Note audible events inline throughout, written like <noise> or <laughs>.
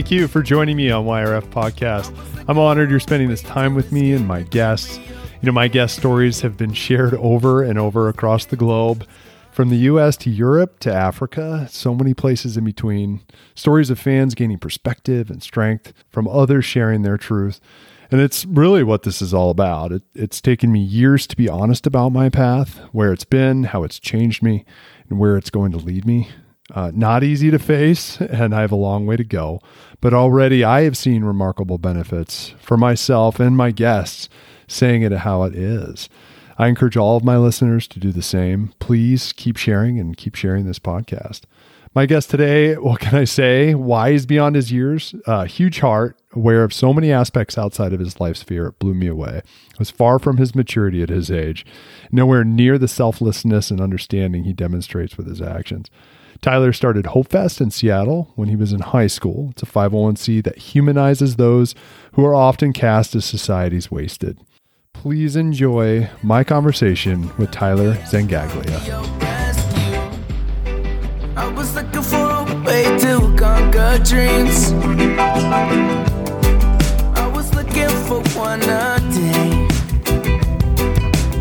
Thank you for joining me on YRF Podcast. I'm honored you're spending this time with me and my guests. You know, my guest stories have been shared over and over across the globe, from the US to Europe to Africa, so many places in between. Stories of fans gaining perspective and strength from others sharing their truth. And it's really what this is all about. It, it's taken me years to be honest about my path, where it's been, how it's changed me, and where it's going to lead me. Uh, not easy to face, and I have a long way to go. But already I have seen remarkable benefits for myself and my guests, saying it how it is. I encourage all of my listeners to do the same. Please keep sharing and keep sharing this podcast. My guest today, what can I say? Wise beyond his years, uh, huge heart, aware of so many aspects outside of his life sphere. It blew me away. Was far from his maturity at his age, nowhere near the selflessness and understanding he demonstrates with his actions. Tyler started HopeFest in Seattle when he was in high school. It's a 501c that humanizes those who are often cast as society's wasted. Please enjoy my conversation with Tyler Zangaglia. I was looking for a way to conquer dreams. I was looking for one a day.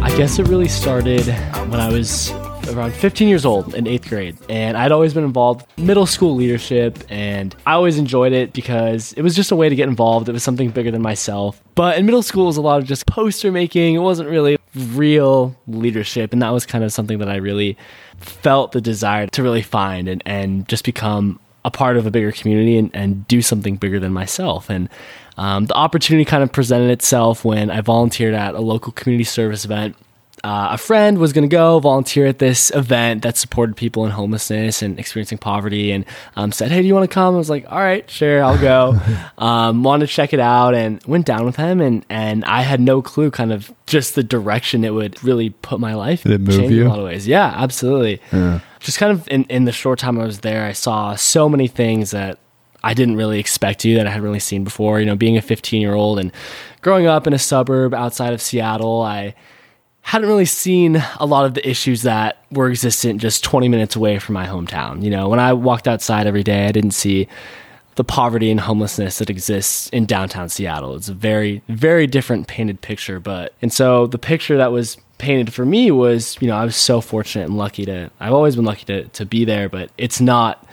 I guess it really started when I was around 15 years old in eighth grade, and I'd always been involved in middle school leadership, and I always enjoyed it because it was just a way to get involved. It was something bigger than myself. But in middle school, it was a lot of just poster making. It wasn't really real leadership, and that was kind of something that I really felt the desire to really find and, and just become a part of a bigger community and, and do something bigger than myself. And um, the opportunity kind of presented itself when I volunteered at a local community service event uh, a friend was going to go volunteer at this event that supported people in homelessness and experiencing poverty and um, said, Hey, do you want to come? I was like, All right, sure, I'll go. <laughs> um, wanted to check it out and went down with him. And, and I had no clue kind of just the direction it would really put my life Did it move you? in a lot of ways. Yeah, absolutely. Yeah. Just kind of in, in the short time I was there, I saw so many things that I didn't really expect to that I hadn't really seen before. You know, being a 15 year old and growing up in a suburb outside of Seattle, I hadn't really seen a lot of the issues that were existent just 20 minutes away from my hometown. You know, when I walked outside every day, I didn't see the poverty and homelessness that exists in downtown Seattle. It's a very, very different painted picture. But, and so the picture that was painted for me was, you know, I was so fortunate and lucky to, I've always been lucky to, to be there, but it's not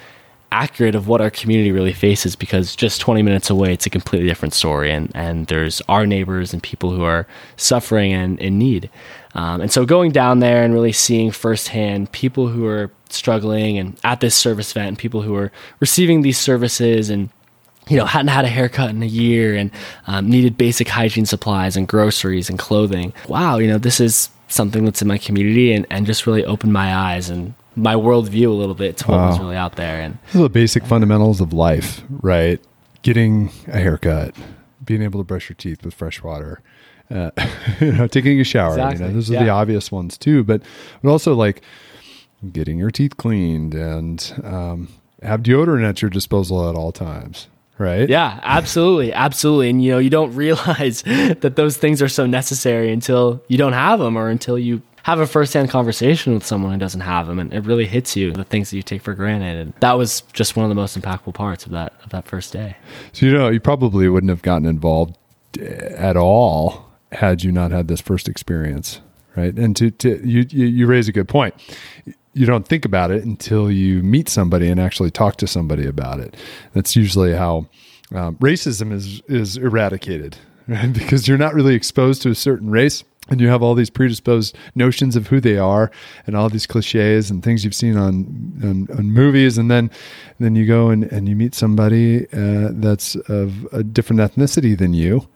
accurate of what our community really faces because just 20 minutes away it's a completely different story and and there's our neighbors and people who are suffering and in need um, and so going down there and really seeing firsthand people who are struggling and at this service event and people who are receiving these services and you know, hadn't had a haircut in a year and um, needed basic hygiene supplies and groceries and clothing. Wow, you know, this is something that's in my community and, and just really opened my eyes and my worldview a little bit to what was really out there. And These are the basic fundamentals of life, right? Getting a haircut, being able to brush your teeth with fresh water, uh, <laughs> you know, taking a shower. You know, those are the obvious ones too. But but also like getting your teeth cleaned and um, have deodorant at your disposal at all times, right? yeah, absolutely, absolutely. And you know, you don't <laughs> realize that those things are so necessary until you don't have them or until you have a firsthand conversation with someone who doesn't have them and it really hits you the things that you take for granted and that was just one of the most impactful parts of that of that first day So you know, you probably wouldn't have gotten involved uh, at all had you not had this first experience, right? And to, to you, you you raise a good point. You don't think about it until you meet somebody and actually talk to somebody about it. That's usually how um, racism is is eradicated, <laughs> right? Because you're not really exposed to a certain race. And you have all these predisposed notions of who they are, and all these cliches and things you've seen on on, on movies, and then then you go and, and you meet somebody uh, that's of a different ethnicity than you.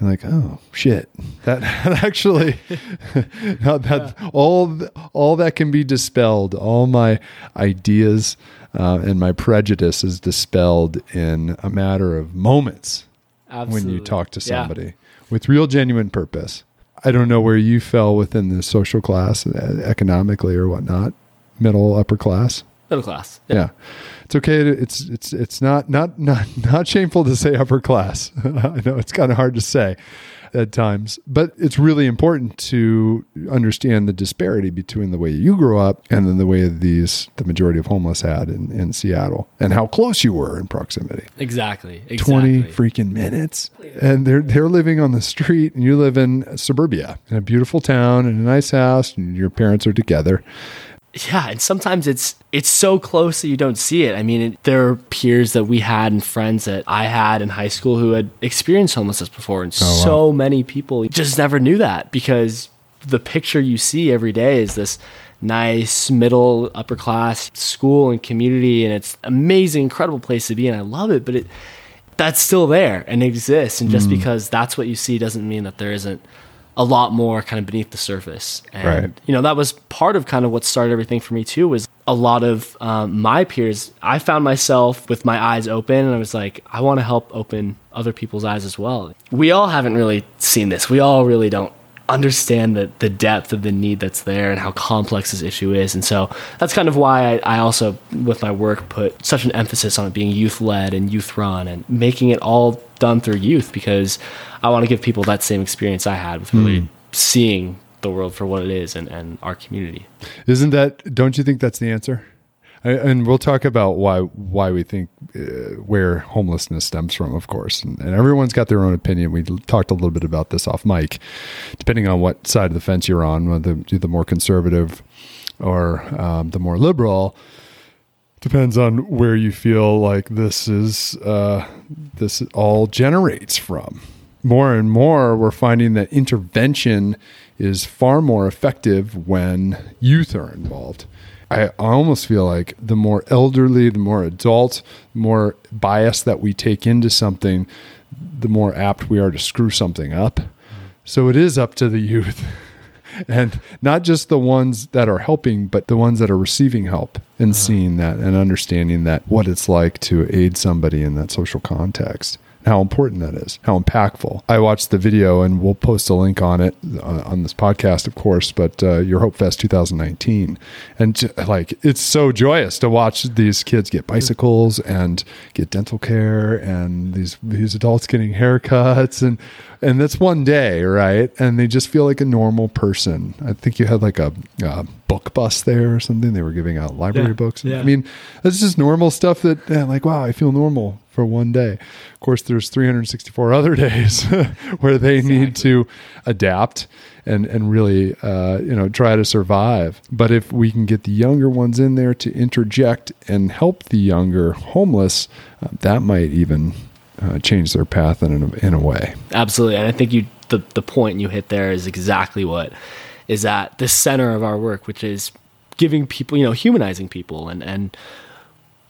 You're like, oh shit, that, <laughs> that actually, <laughs> that all all that can be dispelled. All my ideas uh, and my prejudice is dispelled in a matter of moments when you talk to Yeah. somebody with real genuine purpose. I don't know where you fell within the social class, uh, economically or whatnot, middle upper class. Middle class Yeah, it's okay. To, it's it's it's not not not not shameful to say upper class. <laughs> I know it's kind of hard to say. at times. But it's really important to understand the disparity between the way you grew up and then the way these the majority of homeless had in, in Seattle and how close you were in proximity. Exactly. Exactly. 20 freaking minutes and they're they're living on the street and you live in suburbia in a beautiful town in a nice house and your parents are together yeah and sometimes it's it's so close that you don't see it i mean it, there are peers that we had and friends that i had in high school who had experienced homelessness before and Oh, wow. so many people just never knew that because the picture you see every day is this nice middle upper class school and community and it's amazing incredible place to be and i love it but it that's still there and exists and just Mm. because that's what you see doesn't mean that there isn't a lot more kind of beneath the surface. And Right. you know that was part of kind of what started everything for me too was a lot of um, my peers. I found myself with my eyes open and i was like i want to help open other people's eyes as well. We all haven't really seen this. We all really don't understand the, the depth of the need that's there and how complex this issue is and so that's kind of why I, I also with my work put such an emphasis on it being youth led and youth run and making it all done through youth because i want to give people that same experience i had with really hmm. seeing the world for what it is and, and our community Isn't that? Don't you think that's the answer? And we'll talk about why why we think uh, where homelessness stems from, of course. And, and everyone's got their own opinion. We talked a little bit about this off mic, depending on what side of the fence you're on, whether the more conservative or um, the more liberal. Depends on where you feel like this is. Uh, this all generates from. More and more, we're finding that intervention is far more effective when youth are involved. I almost feel like the more elderly, the more adult, the more bias that we take into something, the more apt we are to screw something up. So it is up to the youth. <laughs> And not just the ones that are helping, but the ones that are receiving help and seeing that and understanding that what it's like to aid somebody in that social context. How important that is, how impactful. I watched the video and we'll post a link on it uh, on this podcast, of course, but uh, Your Hope Fest 2019. And like, it's so joyous to watch these kids get bicycles and get dental care and these, these adults getting haircuts. And, and that's one day, right? And they just feel like a normal person. I think you had like a, uh book bus there or something. They were giving out library Yeah, books. yeah. I mean, that's just normal stuff that, yeah, like, wow, I feel normal for one day. Of course, there's 364 <laughs> other days <laughs> where they need to adapt and and really, uh, you know, try to survive. But if we can get the younger ones in there to interject and help the younger homeless, uh, that might even uh, change their path in a, in a way. Absolutely, and I think you the the point you hit there is exactly what is at the center of our work, which is giving people, you know, humanizing people, and and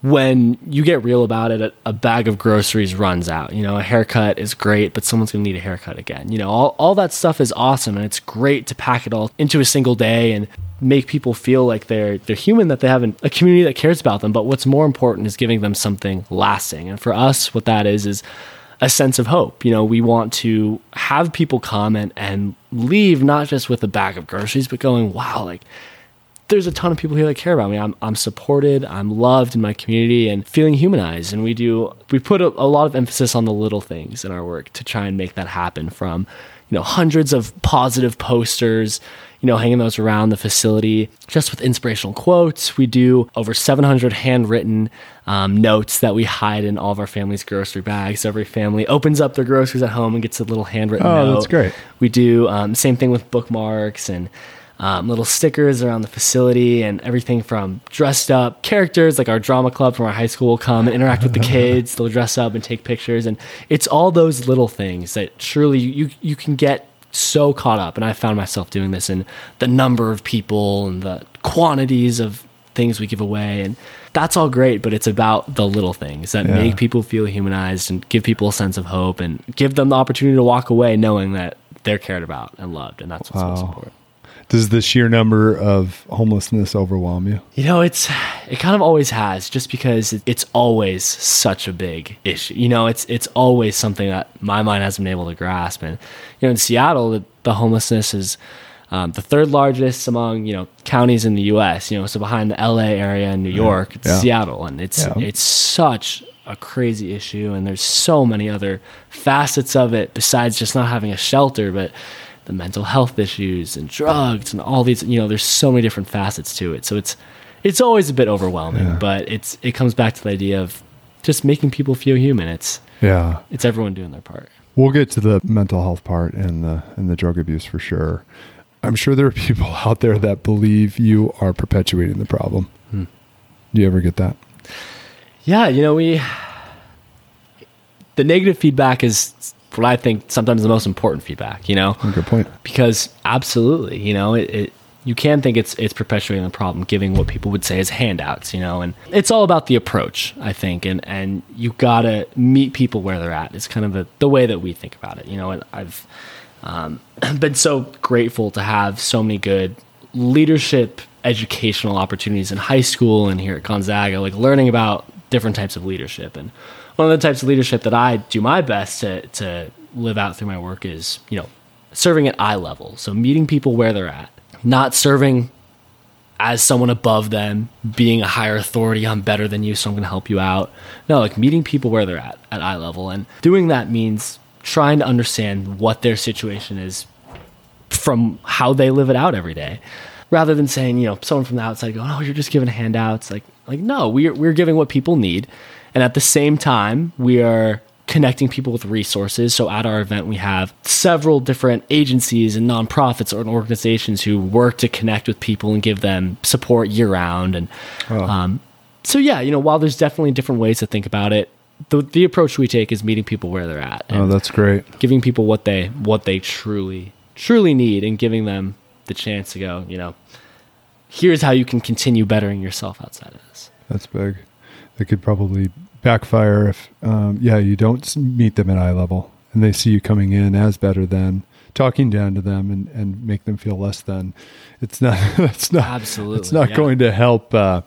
when you get real about it, a, a bag of groceries runs out. You know, a haircut is great, but someone's gonna need a haircut again. You know, all all that stuff is awesome, and it's great to pack it all into a single day and make people feel like they're they're human, that they have an, a community that cares about them. But what's more important is giving them something lasting. And for us, what that is is a sense of hope. You know, we want to have people come and, and leave not just with a bag of groceries, but going, wow, like there's a ton of people here that care about me. I'm, I'm supported, I'm loved in my community and feeling humanized. And we do, we put a, a lot of emphasis on the little things in our work to try and make that happen from, you know, hundreds of positive posters, you know, hanging those around the facility just with inspirational quotes. We do over 700 handwritten um, notes that we hide in all of our family's grocery bags. Every family opens up their groceries at home and gets a little handwritten Oh, note. that's great. We do um, same thing with bookmarks and um, little stickers around the facility and everything from dressed up characters like our drama club from our high school will come and interact with the <laughs> kids. They'll dress up and take pictures, and it's all those little things that surely you you can get so caught up. And I found myself doing this in the number of people and the quantities of things we give away and that's all great but it's about the little things that Yeah. make people feel humanized and give people a sense of hope and give them the opportunity to walk away knowing that they're cared about and loved and that's what's most important Does the sheer number of homelessness overwhelm you? you know it's it kind of always has just because it's always such a big issue you know it's it's always something that my mind hasn't been able to grasp and you know in seattle the, the homelessness is um, the third largest among you know counties in the U.S. You know, so behind the L.A. area and New York, it's yeah. Seattle, and it's Yeah. it's such a crazy issue, and there's so many other facets of it besides just not having a shelter, but the mental health issues and drugs and all these. You know, there's so many different facets to it. So it's it's always a bit overwhelming, Yeah. but it's it comes back to the idea of just making people feel human. It's Yeah. it's everyone doing their part. We'll get to the mental health part and the and the drug abuse for sure. I'm sure there are people <laughs> out there that believe you are perpetuating the problem. Hmm. Do you ever get that? Yeah, you know, we the negative feedback is what I think sometimes the most important feedback, you know? Good point. Because absolutely, you know, it, it you can think it's it's perpetuating the problem, giving what people would say is handouts, you know, and it's all about the approach, I think, and and you gotta meet people where they're at. It's kind of the, the way that we think about it, you know. And I've um, <clears throat> been so grateful to have so many good leadership educational opportunities in high school and here at Gonzaga, like learning about different types of leadership. And one of the types of leadership that I do my best to, to live out through my work is, you know, serving at eye level. So meeting people where they're at, not serving as someone above them, being a higher authority, I'm better than you, so I'm going to help you out. No, like meeting people where they're at, at eye level. And doing that means trying to understand what their situation is from how they live it out every day. Rather than saying, you know, someone from the outside going, oh, you're just giving handouts. Like, like no, we're, we're giving what people need. And at the same time, we are connecting people with resources. So at our event, we have several different agencies and nonprofits or organizations who work to connect with people and give them support year round. And um, so, yeah, you know, while there's definitely different ways to think about it, the, the approach we take is meeting people where they're at Oh, that's great. giving people what they what they truly truly need and giving them the chance to go, you know, here's how you can continue bettering yourself outside of this. That's big. It could probably backfire if, um, yeah, you don't meet them at eye level and they see you coming in as better than talking down to them and, and make them feel less than. It's not. <laughs> It's not. Absolutely, It's not yeah. going to help uh,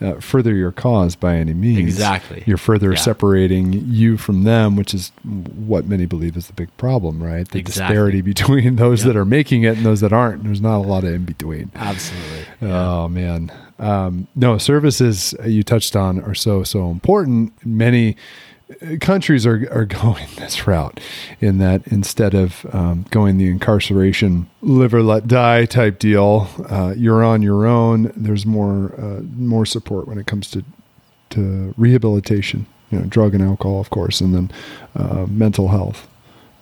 uh, further your cause by any means. Exactly. You're further Yeah. separating you from them, which is what many believe is the big problem, right? The Exactly. disparity between <laughs> those Yep. that are making it and those that aren't. There's not a lot of in between. Absolutely. Oh man, um, no services you touched on are so so important. Many uh, countries are are <laughs> going this route in that instead of um, going the incarceration live or let die type deal, uh, you're on your own. There's more uh, more support when it comes to to rehabilitation. You know, drug and alcohol, of course, and then uh, mental health.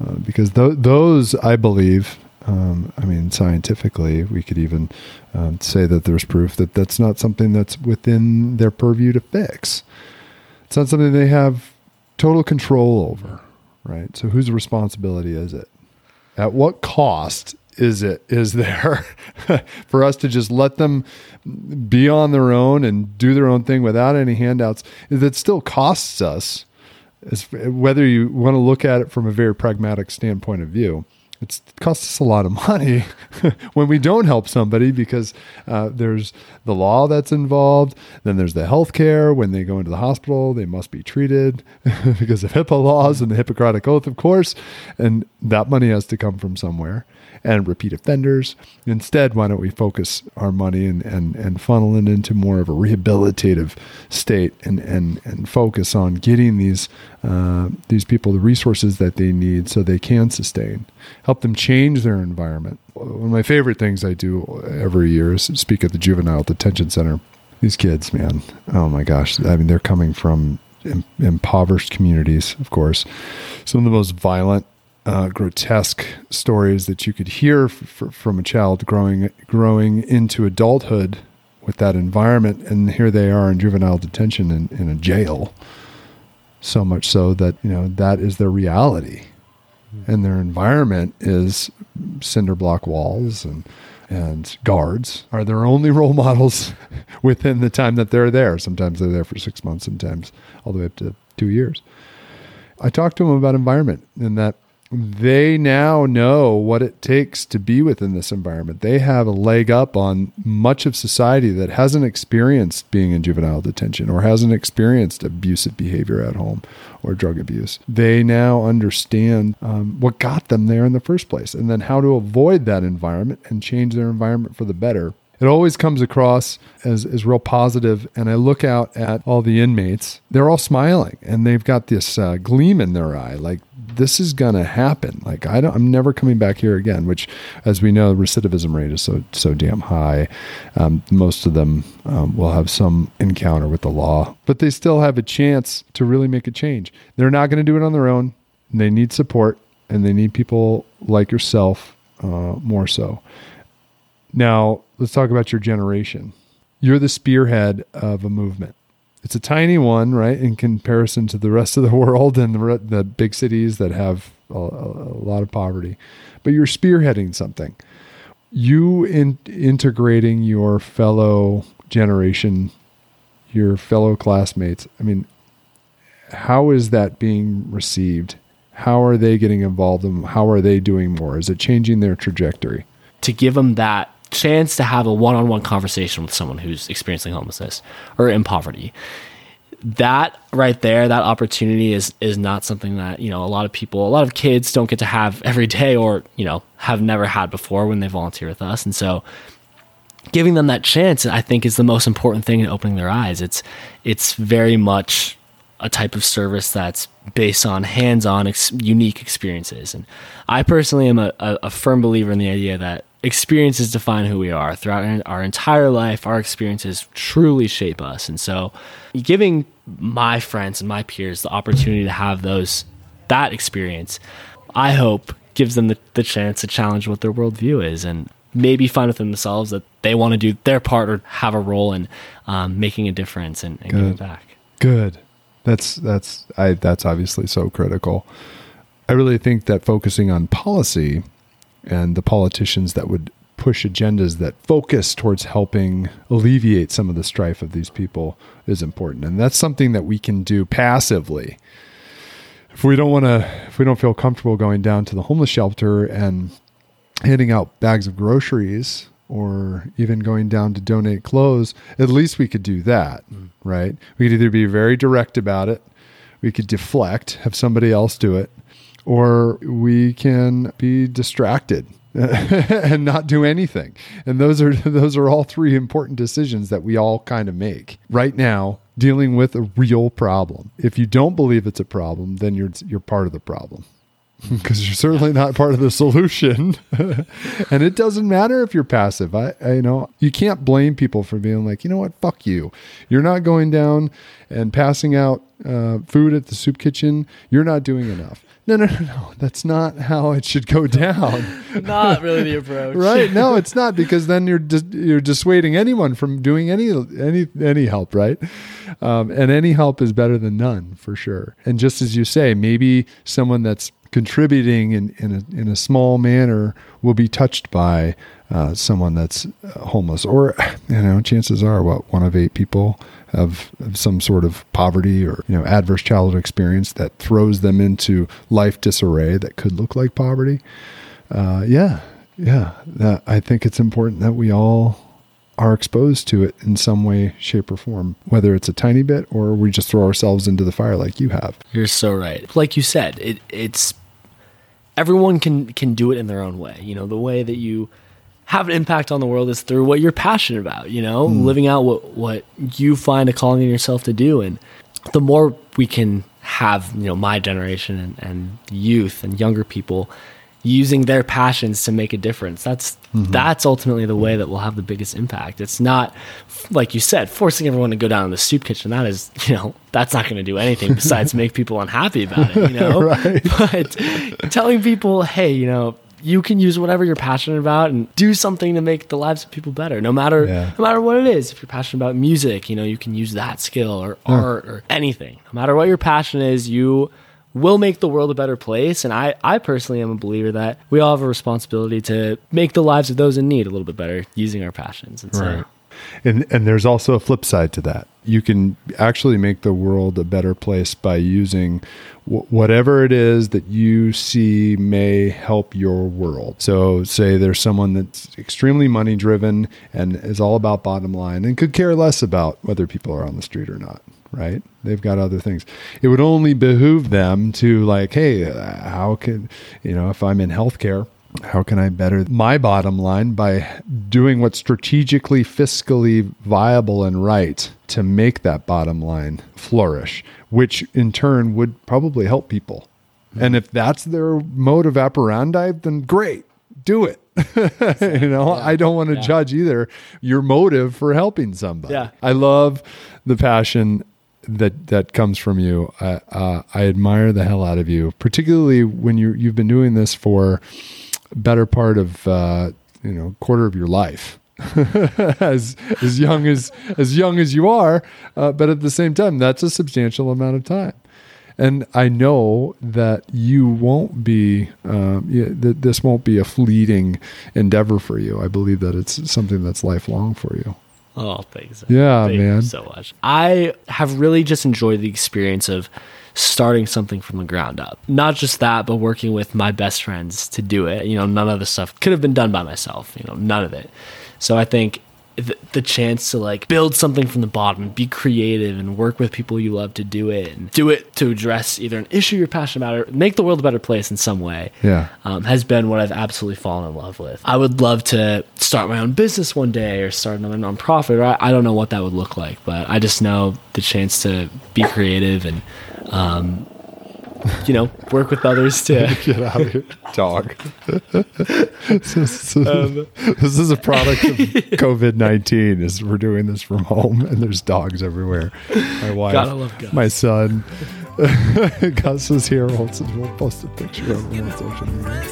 Uh, because th- those, I believe, um, I mean, scientifically, we could even um, say that there's proof that that's not something that's within their purview to fix. It's not something they have total control over, right? So, whose responsibility is it? At what cost is it is there <laughs> for us to just let them be on their own and do their own thing without any handouts? That still costs us whether you want to look at it from a very pragmatic standpoint of view it costs us a lot of money <laughs> when we don't help somebody because uh, there's the law that's involved then there's the health care when they go into the hospital they must be treated <laughs> because of hipaa laws and the hippocratic oath of course and that money has to come from somewhere and repeat offenders. Instead why don't we focus our money and, and, and funnel it into more of a rehabilitative state and, and, and focus on getting these uh, these people the resources that they need so they can sustain. Help them change their environment. One of my favorite things i do every year is speak at the juvenile detention center. These kids man oh my gosh. I mean they're coming from impoverished communities of course. Some of the most violent uh, grotesque stories that you could hear f- f- from a child growing growing into adulthood with that environment. And here they are in juvenile detention in, in a jail. So much so that you know that is their reality. And their environment is cinder block walls and and guards are their only <laughs> role models <laughs> within the time that they're there. Sometimes they're there for six months sometimes all the way up to two years. I talked to them about environment and that they now know what it takes to be within this environment. They have a leg up on much of society that hasn't experienced being in juvenile detention or hasn't experienced abusive behavior at home or drug abuse. They now understand um, what got them there in the first place and then how to avoid that environment and change their environment for the better. It always comes across as, as real positive, and I look out at all the inmates. They're all smiling, and they've got this uh, gleam in their eye, like this is gonna happen. Like I don't, I'm never coming back here again. Which, as we know, recidivism rate is so so damn high. Um, most of them um, will have some encounter with the law, but they still have a chance to really make a change. They're not going to do it on their own. They need support, and they need people like yourself uh, more so. Now, let's talk about your generation. You're the spearhead of a movement. It's a tiny one, right, in comparison to the rest of the <laughs> world and the, the big cities that have a, a lot of poverty. But you're spearheading something. You in, integrating your fellow generation, your fellow classmates. I mean, how is that being received? How are they getting involved and how are they doing more? Is it changing their trajectory? to give them that chance to have a one-on-one conversation with someone who's experiencing homelessness or in poverty. That right there that opportunity is is not something that you know a lot of people a lot of kids don't get to have <laughs> every day or you know have never had before when they volunteer with us. And so giving them that chance i think is the most important thing in opening their eyes. It's it's very much a type of service that's based on hands-on ex- unique experiences. And i personally am a, a, a firm believer in the idea that experiences define who we are throughout our entire life our experiences truly shape us and so giving my friends and my peers the opportunity to have those that experience i hope gives them the, the chance to challenge what their worldview is and maybe find within themselves that they want to do their part or have a role in um, making a difference and, and giving back Good. That's that's I that's obviously so critical. I really think that focusing on policy and the politicians that would push agendas that focus towards helping alleviate some of the strife of these people is important. And that's something that we can do passively. If we don't want to if we don't feel comfortable going down to the homeless shelter and handing out bags of groceries or even going down to donate clothes, at least we could do that, mm. right? We could either be very direct about it, we could deflect, have somebody else do it, or we can be distracted <laughs> and not do anything. And those are <laughs> those are all three important decisions that we all kind of make. Right now, dealing with a real problem. If you don't believe it's a problem, then you're you're part of the problem <laughs> because you're certainly not part of the solution. <laughs> and it doesn't matter if you're passive. I, I, you know, you can't blame people for being like, you know what, fuck you. You're not going down and passing out uh, food at the soup kitchen. You're not doing enough. No, no, no, no. That's not how it should go <laughs> down. not really the approach right? No, it's not because then you're dis- you're dissuading anyone from doing any any any help, right? Um, and any help is better than none for sure. And just as you say, maybe someone that's contributing in in a, in a small manner will be touched by uh, someone that's uh, homeless, or you know, chances are, what one of eight people have, have some sort of poverty or you know adverse childhood experience that throws them into life disarray that could look like poverty uh, yeah, yeah. That, I think it's important that we all are exposed to it in some way, shape, or form, whether it's a tiny bit or we just throw ourselves into the fire like you have. You're so right. Like you said, it, it's everyone can can do it in their own way. You know, the way that you have an impact on the world is through what you're passionate about. You know, hmm. living out what what you find a calling in yourself to do, and the more we can have, you know, my generation and, and youth and younger people using their passions to make a difference. That's mm-hmm. that's ultimately the way that we'll have the biggest impact. It's not like you said, forcing everyone to go down in the soup kitchen. That is, <laughs> you know, that's not going to do anything besides <laughs> make people unhappy about it. You know, <laughs> Right. But telling people, hey, you know. You can use whatever you're passionate about and do something to make the lives of people better. No matter Yeah. no matter what it is. If you're passionate about music, you know, you can use that skill or art or anything. No matter what your passion is, you will make the world a better place. And I, I personally am a believer that we all have a responsibility to make the lives of those in need a little bit better using our passions. And so Right. And and there's also a flip side to that. You can actually make the world a better place by using w- whatever it is that you see may help your world. So, say there's someone that's extremely money driven and is all about bottom line and could care less about whether people are on the street or not. Right? They've got other things. It would only behoove them to like, hey, uh, how could you know if I'm in healthcare How can I better my bottom line by doing what's strategically, fiscally viable and right to make that bottom line flourish, which in turn would probably help people. And if that's their mode of operandi, then great, do it. <laughs> you know, I don't want to Yeah. judge either your motive for helping somebody. Yeah. I love the passion that that comes from you. I, uh, I admire the hell out of you, particularly when you you've been doing this for better part of uh, you know quarter of your life. <laughs> as as young as as young as you are, uh, but at the same time, that's a substantial amount of time. And I know that you won't be, um, that this won't be a fleeting endeavor for you. I believe that it's something that's lifelong for you. Oh, thanks. Yeah, Thank man. You so much. I have really just enjoyed the experience of starting something from the ground up. Not just that, but working with my best friends to do it. You know, none of the stuff could have been done by myself. You know, none of it. So I think the, the chance to like build something from the bottom, be creative, and work with people you love to do it, and do it to address either an issue you're passionate about or make the world a better place in some way Yeah. um, has been what I've absolutely fallen in love with. I would love to start my own business one day or start another nonprofit. Or I, I don't know what that would look like, but I just know the chance to be creative and, um, you know, work with others to. <laughs> Get out of here, dog. this, <laughs> is, um, this is a product of COVID nineteen. Is we're doing this from home, and there's dogs everywhere. My wife, Gotta love Gus. my son, <laughs> Gus is here. We'll, we'll post a picture of him on social media.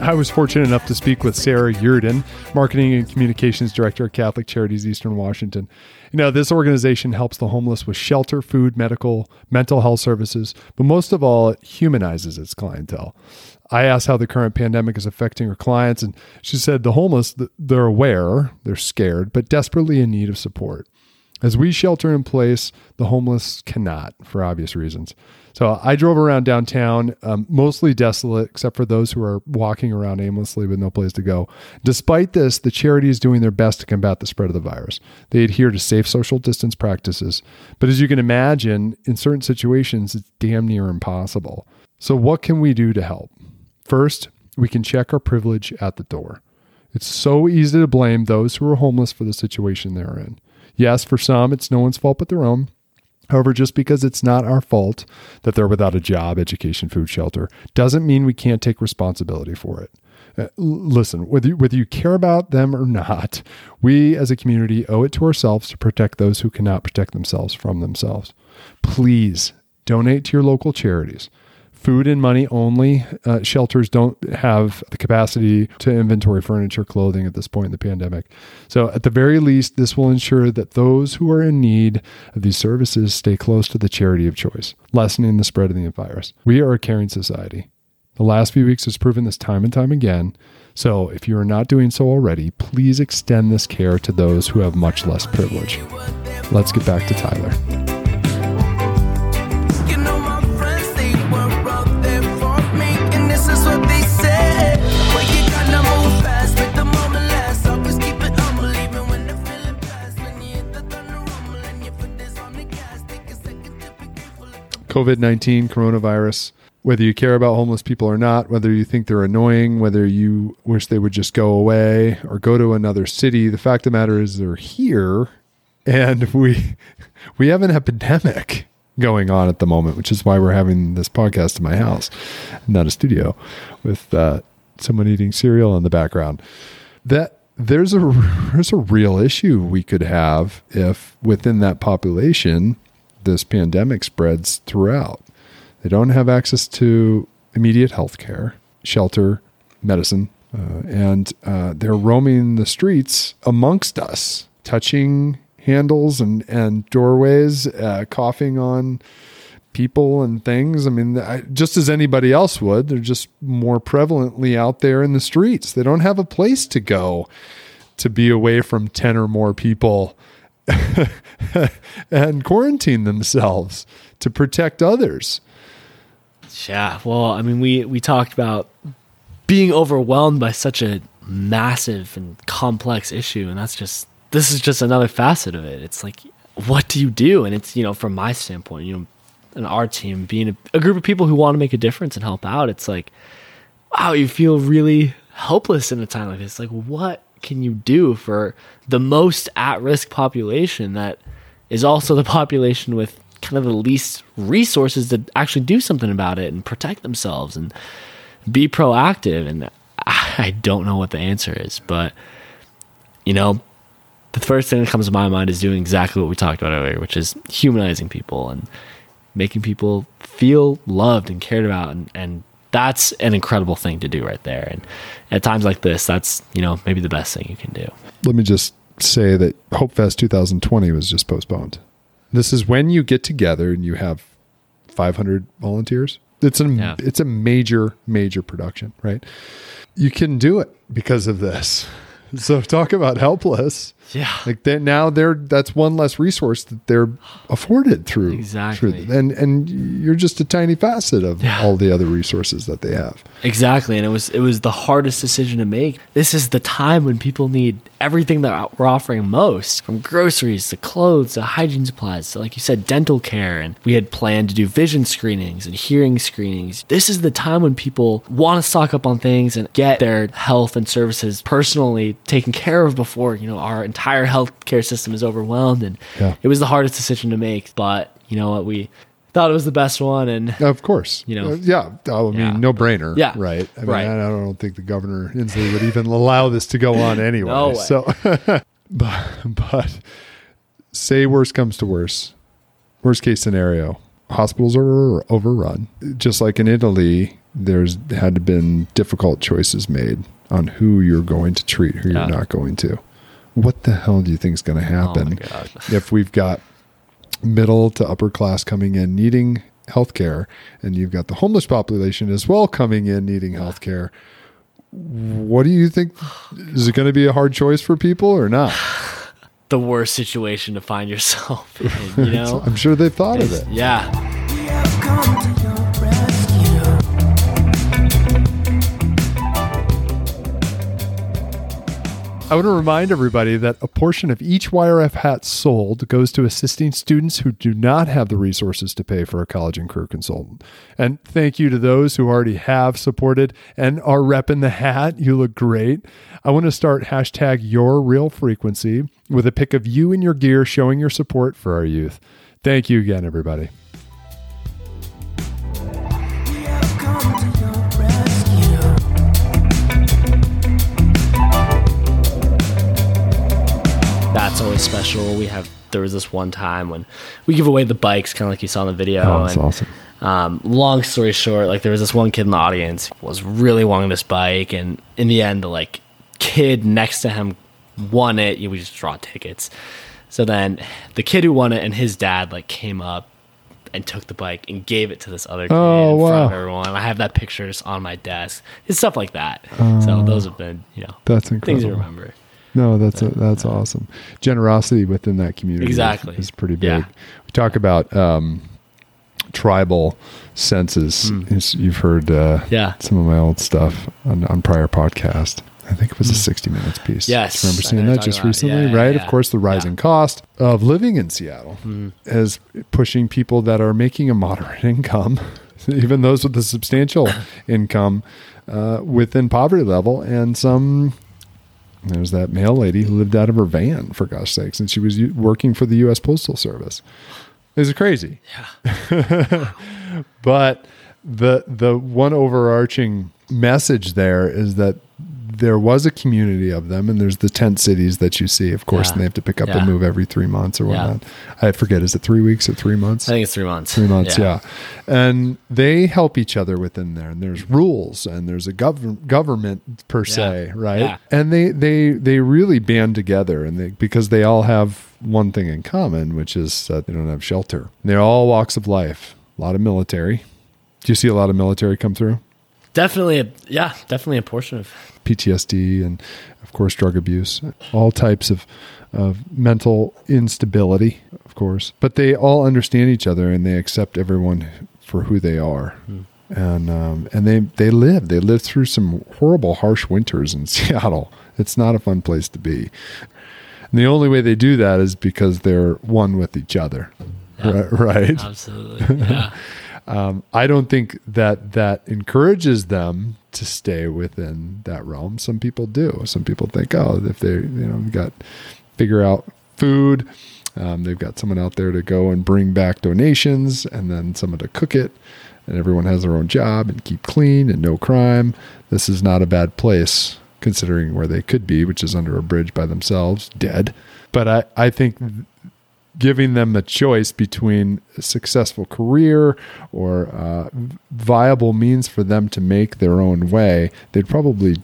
I was fortunate enough to speak with Sarah Yurden, Marketing and Communications Director at Catholic Charities Eastern Washington. You know, this organization helps the homeless with shelter, food, medical, mental health services, but most of all, it humanizes its clientele. I asked how the current pandemic is affecting her clients, and she said the homeless, they're aware, they're scared, but desperately in need of support. As we shelter in place, the homeless cannot for obvious reasons. So I drove around downtown, um, mostly desolate, except for those who are walking around aimlessly with no place to go. Despite this, the charity is doing their best to combat the spread of the virus. They adhere to safe social distance practices. But as you can imagine, in certain situations, it's damn near impossible. So, what can we do to help? First, we can check our privilege at the door. It's so easy to blame those who are homeless for the situation they're in. Yes, for some, it's no one's fault but their own. However, just because it's not our fault that they're without a job, education, food, shelter, doesn't mean we can't take responsibility for it. Uh, listen, whether you, whether you care about them or not, we as a community owe it to ourselves to protect those who cannot protect themselves from themselves. Please donate to your local charities food and money only. Uh, shelters don't have the capacity to inventory furniture, clothing at this point in the pandemic. So, at the very least, this will ensure that those who are in need of these services stay close to the charity of choice, lessening the spread of the virus. We are a caring society. The last few weeks has proven this time and time again. So, if you are not doing so already, please extend this care to those who have much less privilege. Let's get back to Tyler. COVID 19, coronavirus, whether you care about homeless people or not, whether you think they're annoying, whether you wish they would just go away or go to another city, the fact of the matter is they're here and <laughs> we we have an epidemic going on at the moment, which is why we're having this podcast in my house, not a studio, with uh, someone eating cereal in the background. That there's a <laughs> there's a real issue we could have if within that population this pandemic spreads throughout. They don't have access to immediate health care, shelter, medicine, uh, and uh, they're roaming the streets amongst us, touching handles and, and doorways, uh, coughing on people and things. I mean, I, just as anybody else would, they're just more prevalently out there in the streets. They don't have a place to go to be away from 10 or more people <laughs> and quarantine themselves to protect others. Yeah, well, I mean, we we talked about being overwhelmed by such a massive and complex issue, and that's just this is just another facet of it. It's like, what do you do? And it's, you know, from my standpoint, you know, and our team being a, a group of people who want to make a difference and help out, it's like, wow, you feel really helpless in a time like this. Like, what can you do for the most at risk population that is also the population with kind of the least resources to actually do something about it and protect themselves and be proactive? And <laughs> I don't know what the answer is, but you know, the first thing that comes to my mind is doing exactly what we talked about earlier, which is humanizing people and making people feel loved and cared about and, and that's an incredible thing to do right there and at times like this that's you know maybe the best thing you can do Let me just say that Hope Fest 2020 was just postponed. This is when you get together and you have 500 volunteers. It's a Yeah. it's a major major production, right? You can do it because of this. <laughs> So talk about helpless. Yeah Like that now they're that's one less resource that they're afforded through Exactly. through- and and you're just a tiny facet of Yeah. all the other resources that they have. Exactly, and it was it was the hardest decision to make. This is the time when people need everything that we're offering most, from groceries to clothes to hygiene supplies to like you said dental care and we had planned to do vision screenings and hearing screenings. This is the time when people want to stock up on things and get their health and services personally taken care of before, you know, our entire healthcare system is overwhelmed and Yeah. it was the hardest decision to make, but you know what we thought it was the best one and Of course, You know. Uh, yeah. I mean, Yeah. no brainer. Yeah. right. I mean, Right. I, I don't think the governor Inslee would even allow this to go on <laughs> anyway. No. So, <laughs> but but say worst comes to worst, worst case scenario, hospitals are overrun. Just like in Italy, there's had been difficult choices made on who you're going to treat, who Yeah. you're not going to. What the hell do you think is going to oh happen God. if we've got middle to upper class coming in needing health care and you've got the homeless population as well coming in needing health care what do you think <sighs> is it going to be a hard choice for people or not <sighs> the worst situation to find yourself in, you <laughs> know? i'm sure they've thought of it Yeah. I want to remind everybody that a portion of each YRF hat sold goes to assisting students who do not have the resources to pay for a college and career consultant. And thank you to those who already have supported and are repping the hat. You look great. I want to start hashtag your real frequency with a pic of you and your gear showing your support for our youth. Thank you again, everybody. That's always special. We have there was this one time when we give away the bikes, kind of like you saw in the video. Oh, that's and, awesome. Um, long story short, like there was this one kid in the audience was really wanting this bike, and in the end, the like kid next to him won it. You we just draw tickets. So then the kid who won it and his dad like came up and took the bike and gave it to this other kid Oh, in front of everyone. I have that picture just on my desk. It's stuff like that. so those have been, you know, That's things incredible. to remember. No, that's a, that's awesome. Generosity within that community Exactly. is pretty big. Yeah. We talk about um, tribal senses. Is- You've heard uh, Hmm. Yeah. some of my old stuff on, on prior podcast. I think it was a 60 minutes piece. Hmm. Yes, I remember seeing know that just you're talking about. recently, Yeah, right? yeah, Of course, the rising. Hmm. cost of living in Seattle is pushing people that are making a moderate income, <laughs> even those with a substantial income, uh, within poverty level, and some there's that mail lady who lived out of her van, for gosh sakes, and she was working for the U.S. Postal Service. It's crazy. Yeah. <laughs> but the the one overarching message there is that there was a community of them, and there's the tent cities that you see, of course, Yeah. and they have to pick up Yeah. and move every three months or Yeah. whatnot. I forget, is it three weeks or three months? I think it's three months. Three months, yeah. And they help each other within there. And there's rules and there's a gov- government per se, right? Yeah. And they they they really band together and they because they all have one thing in common, which is that they don't have shelter. They're all walks of life. A lot of military. Do you see a lot of military come through? Definitely, a, yeah, definitely a portion of PTSD and of course drug abuse, all types of of mental instability, of course. But they all understand each other and they accept everyone for who they are. And um, and they they live. They live through some horrible, harsh winters in <laughs> Seattle. It's not a fun place to be. And the only way they do that is because they're one with each other. Yeah. Ri- Right. Absolutely. Yeah. <laughs> Um, I don't think that that encourages them to stay within that realm. Some people do. Some people think, oh, if they, you know, got figure out food, um, they've got someone out there to go and bring back donations, and then someone to cook it, and everyone has their own job and keep clean and no crime. This is not a bad place considering where they could be, which is under a bridge by themselves, dead. But I, I think giving them a choice between a successful career or uh, viable means for them to make their own way, they'd probably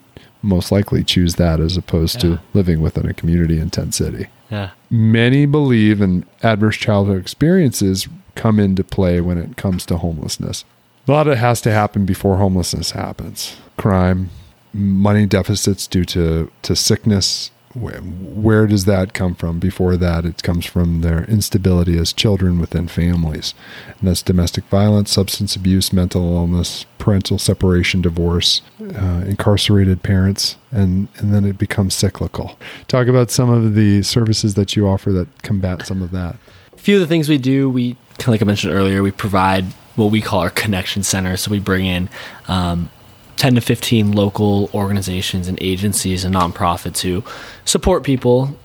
most likely choose that as opposed Yeah. to living within a community in tent city. Yeah. Many believe in adverse childhood experiences come into play when it comes to homelessness. A lot of it has to happen before homelessness happens. Crime, money deficits due to, to sickness. Where, where does that come from? Before that, it comes from their instability as children within families. And that's domestic violence, substance abuse, mental illness, parental separation, divorce, uh, incarcerated parents, and, and then it becomes cyclical. Talk about some of the services that you offer that combat some of that. A few of the things we do, we like I mentioned earlier, we provide what we call our connection center. So we bring in um, 10 to 15 local organizations and agencies and nonprofits who support people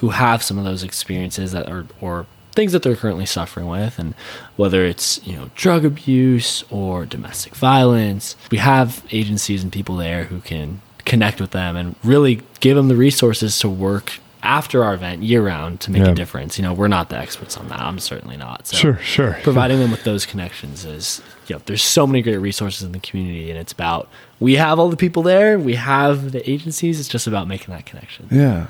who have some of those experiences that are or things that they're currently suffering with. And whether it's you know drug abuse or domestic violence we have agencies and people there who can connect with them and really give them the resources to work after our event year round to make Yeah. a difference you know we're not the experts on that i'm certainly not so Sure, sure. providing them with those connections is you know there's so many great resources in the community and it's about we have all the people there we have the agencies it's just about making that connection Yeah.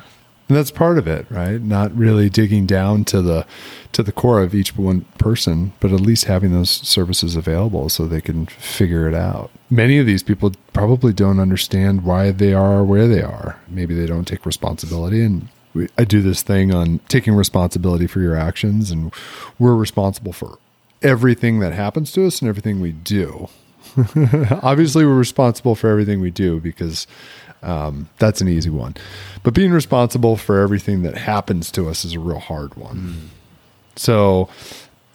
And that's part of it, right? Not really digging down to the to the core of each one person, but at least having those services available so they can figure it out. Many of these people probably don't understand why they are where they are. Maybe they don't take responsibility and we, I do this thing on taking responsibility for your actions and we're responsible for everything that happens to us and everything we do. <laughs> Obviously, we're responsible for everything we do because um, that's an easy one. But being responsible for everything that happens to us is a real hard one. Hmm. So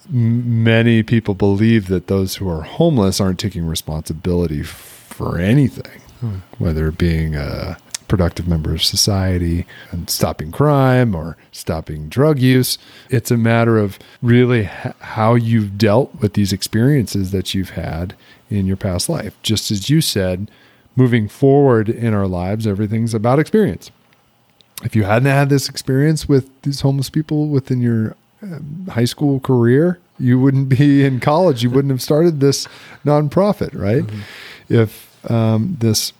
m- many people believe that those who are homeless aren't taking responsibility for anything, hmm. whether it being a productive member of society and stopping crime or stopping drug use. It's a matter of really h- how you've dealt with these experiences that you've had in your past life. Just as you said, moving forward in our lives, everything's about experience. If you hadn't had this experience with these homeless people within your um, high school career, you wouldn't be <laughs> in college. You wouldn't have started this nonprofit, right? If um, this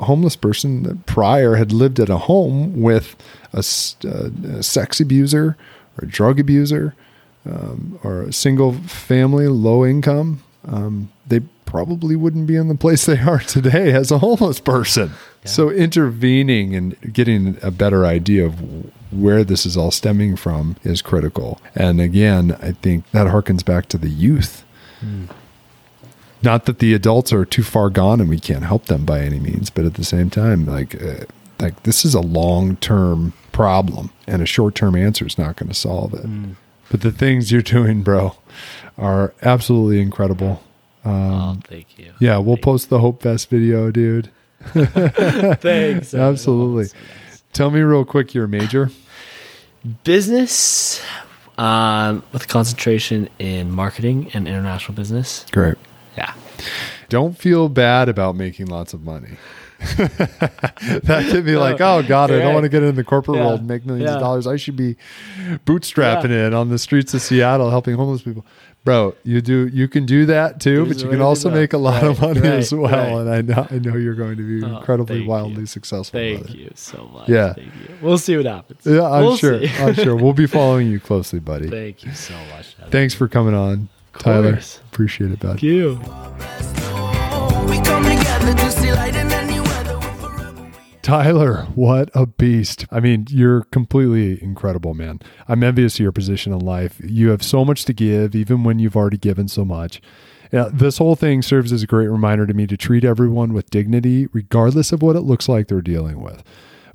homeless person that prior had lived at a home with a, uh, a sex abuser or a drug abuser um, or a single family, low income, um, they probably wouldn't be in the place they are today as a homeless person. So intervening and getting a better idea of where this is all stemming from is critical. And again, I think that harkens back to the youth. Not that the adults are too far gone and we can't help them by any means, but at the same time, like uh, like this is a long term problem, and a short term answer is not going to solve it. But the things you're doing, bro, are absolutely incredible. oh thank you Yeah, we'll post the Hope Fest video, dude. <laughs> <laughs> thanks Absolutely. Tell me real quick your major. business um, with a concentration in marketing and international business Great. Yeah Don't feel bad about making lots of money. <laughs> that could be like, oh God, I don't want to get in the corporate Yeah. world and make millions Yeah. of dollars. I should be bootstrapping it on the streets of Seattle, helping homeless people. Bro, you do you can do that too, There's but you can also make a lot of money right, as well. right. And I know I know you're going to be Oh, incredibly wildly you. successful. thank you so much Yeah. thank you we'll see what happens Yeah, I'm We'll sure. I'm sure. We'll be <laughs> following you closely, buddy. thank you so much Evan. Thanks for coming on, Tyler. Appreciate it, bud. thank you We come together to see light in any weather. We're forever. Tyler, what a beast. I mean, you're completely incredible, man. I'm envious of your position in life. You have so much to give, even when you've already given so much. Yeah, this whole thing serves as a great reminder to me to treat everyone with dignity, regardless of what it looks like they're dealing with.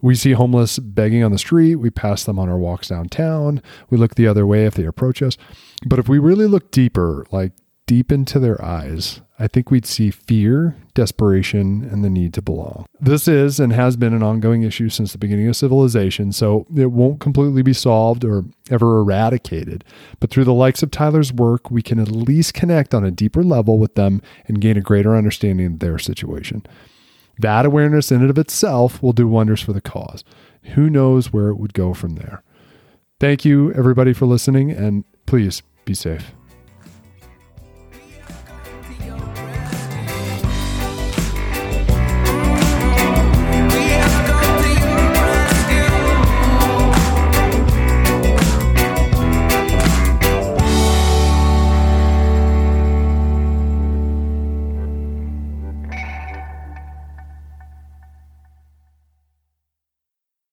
We see homeless begging on the street. We pass them on our walks downtown. We look the other way if they approach us. But if we really look deeper, like deep into their eyes, I think we'd see fear, desperation, and the need to belong. This is and has been an ongoing issue since the beginning of civilization, so it won't completely be solved or ever eradicated. But through the likes of Tyler's work, we can at least connect on a deeper level with them and gain a greater understanding of their situation. That awareness in and of itself will do wonders for the cause. Who knows where it would go from there? Thank you, everybody, for listening, and please be safe.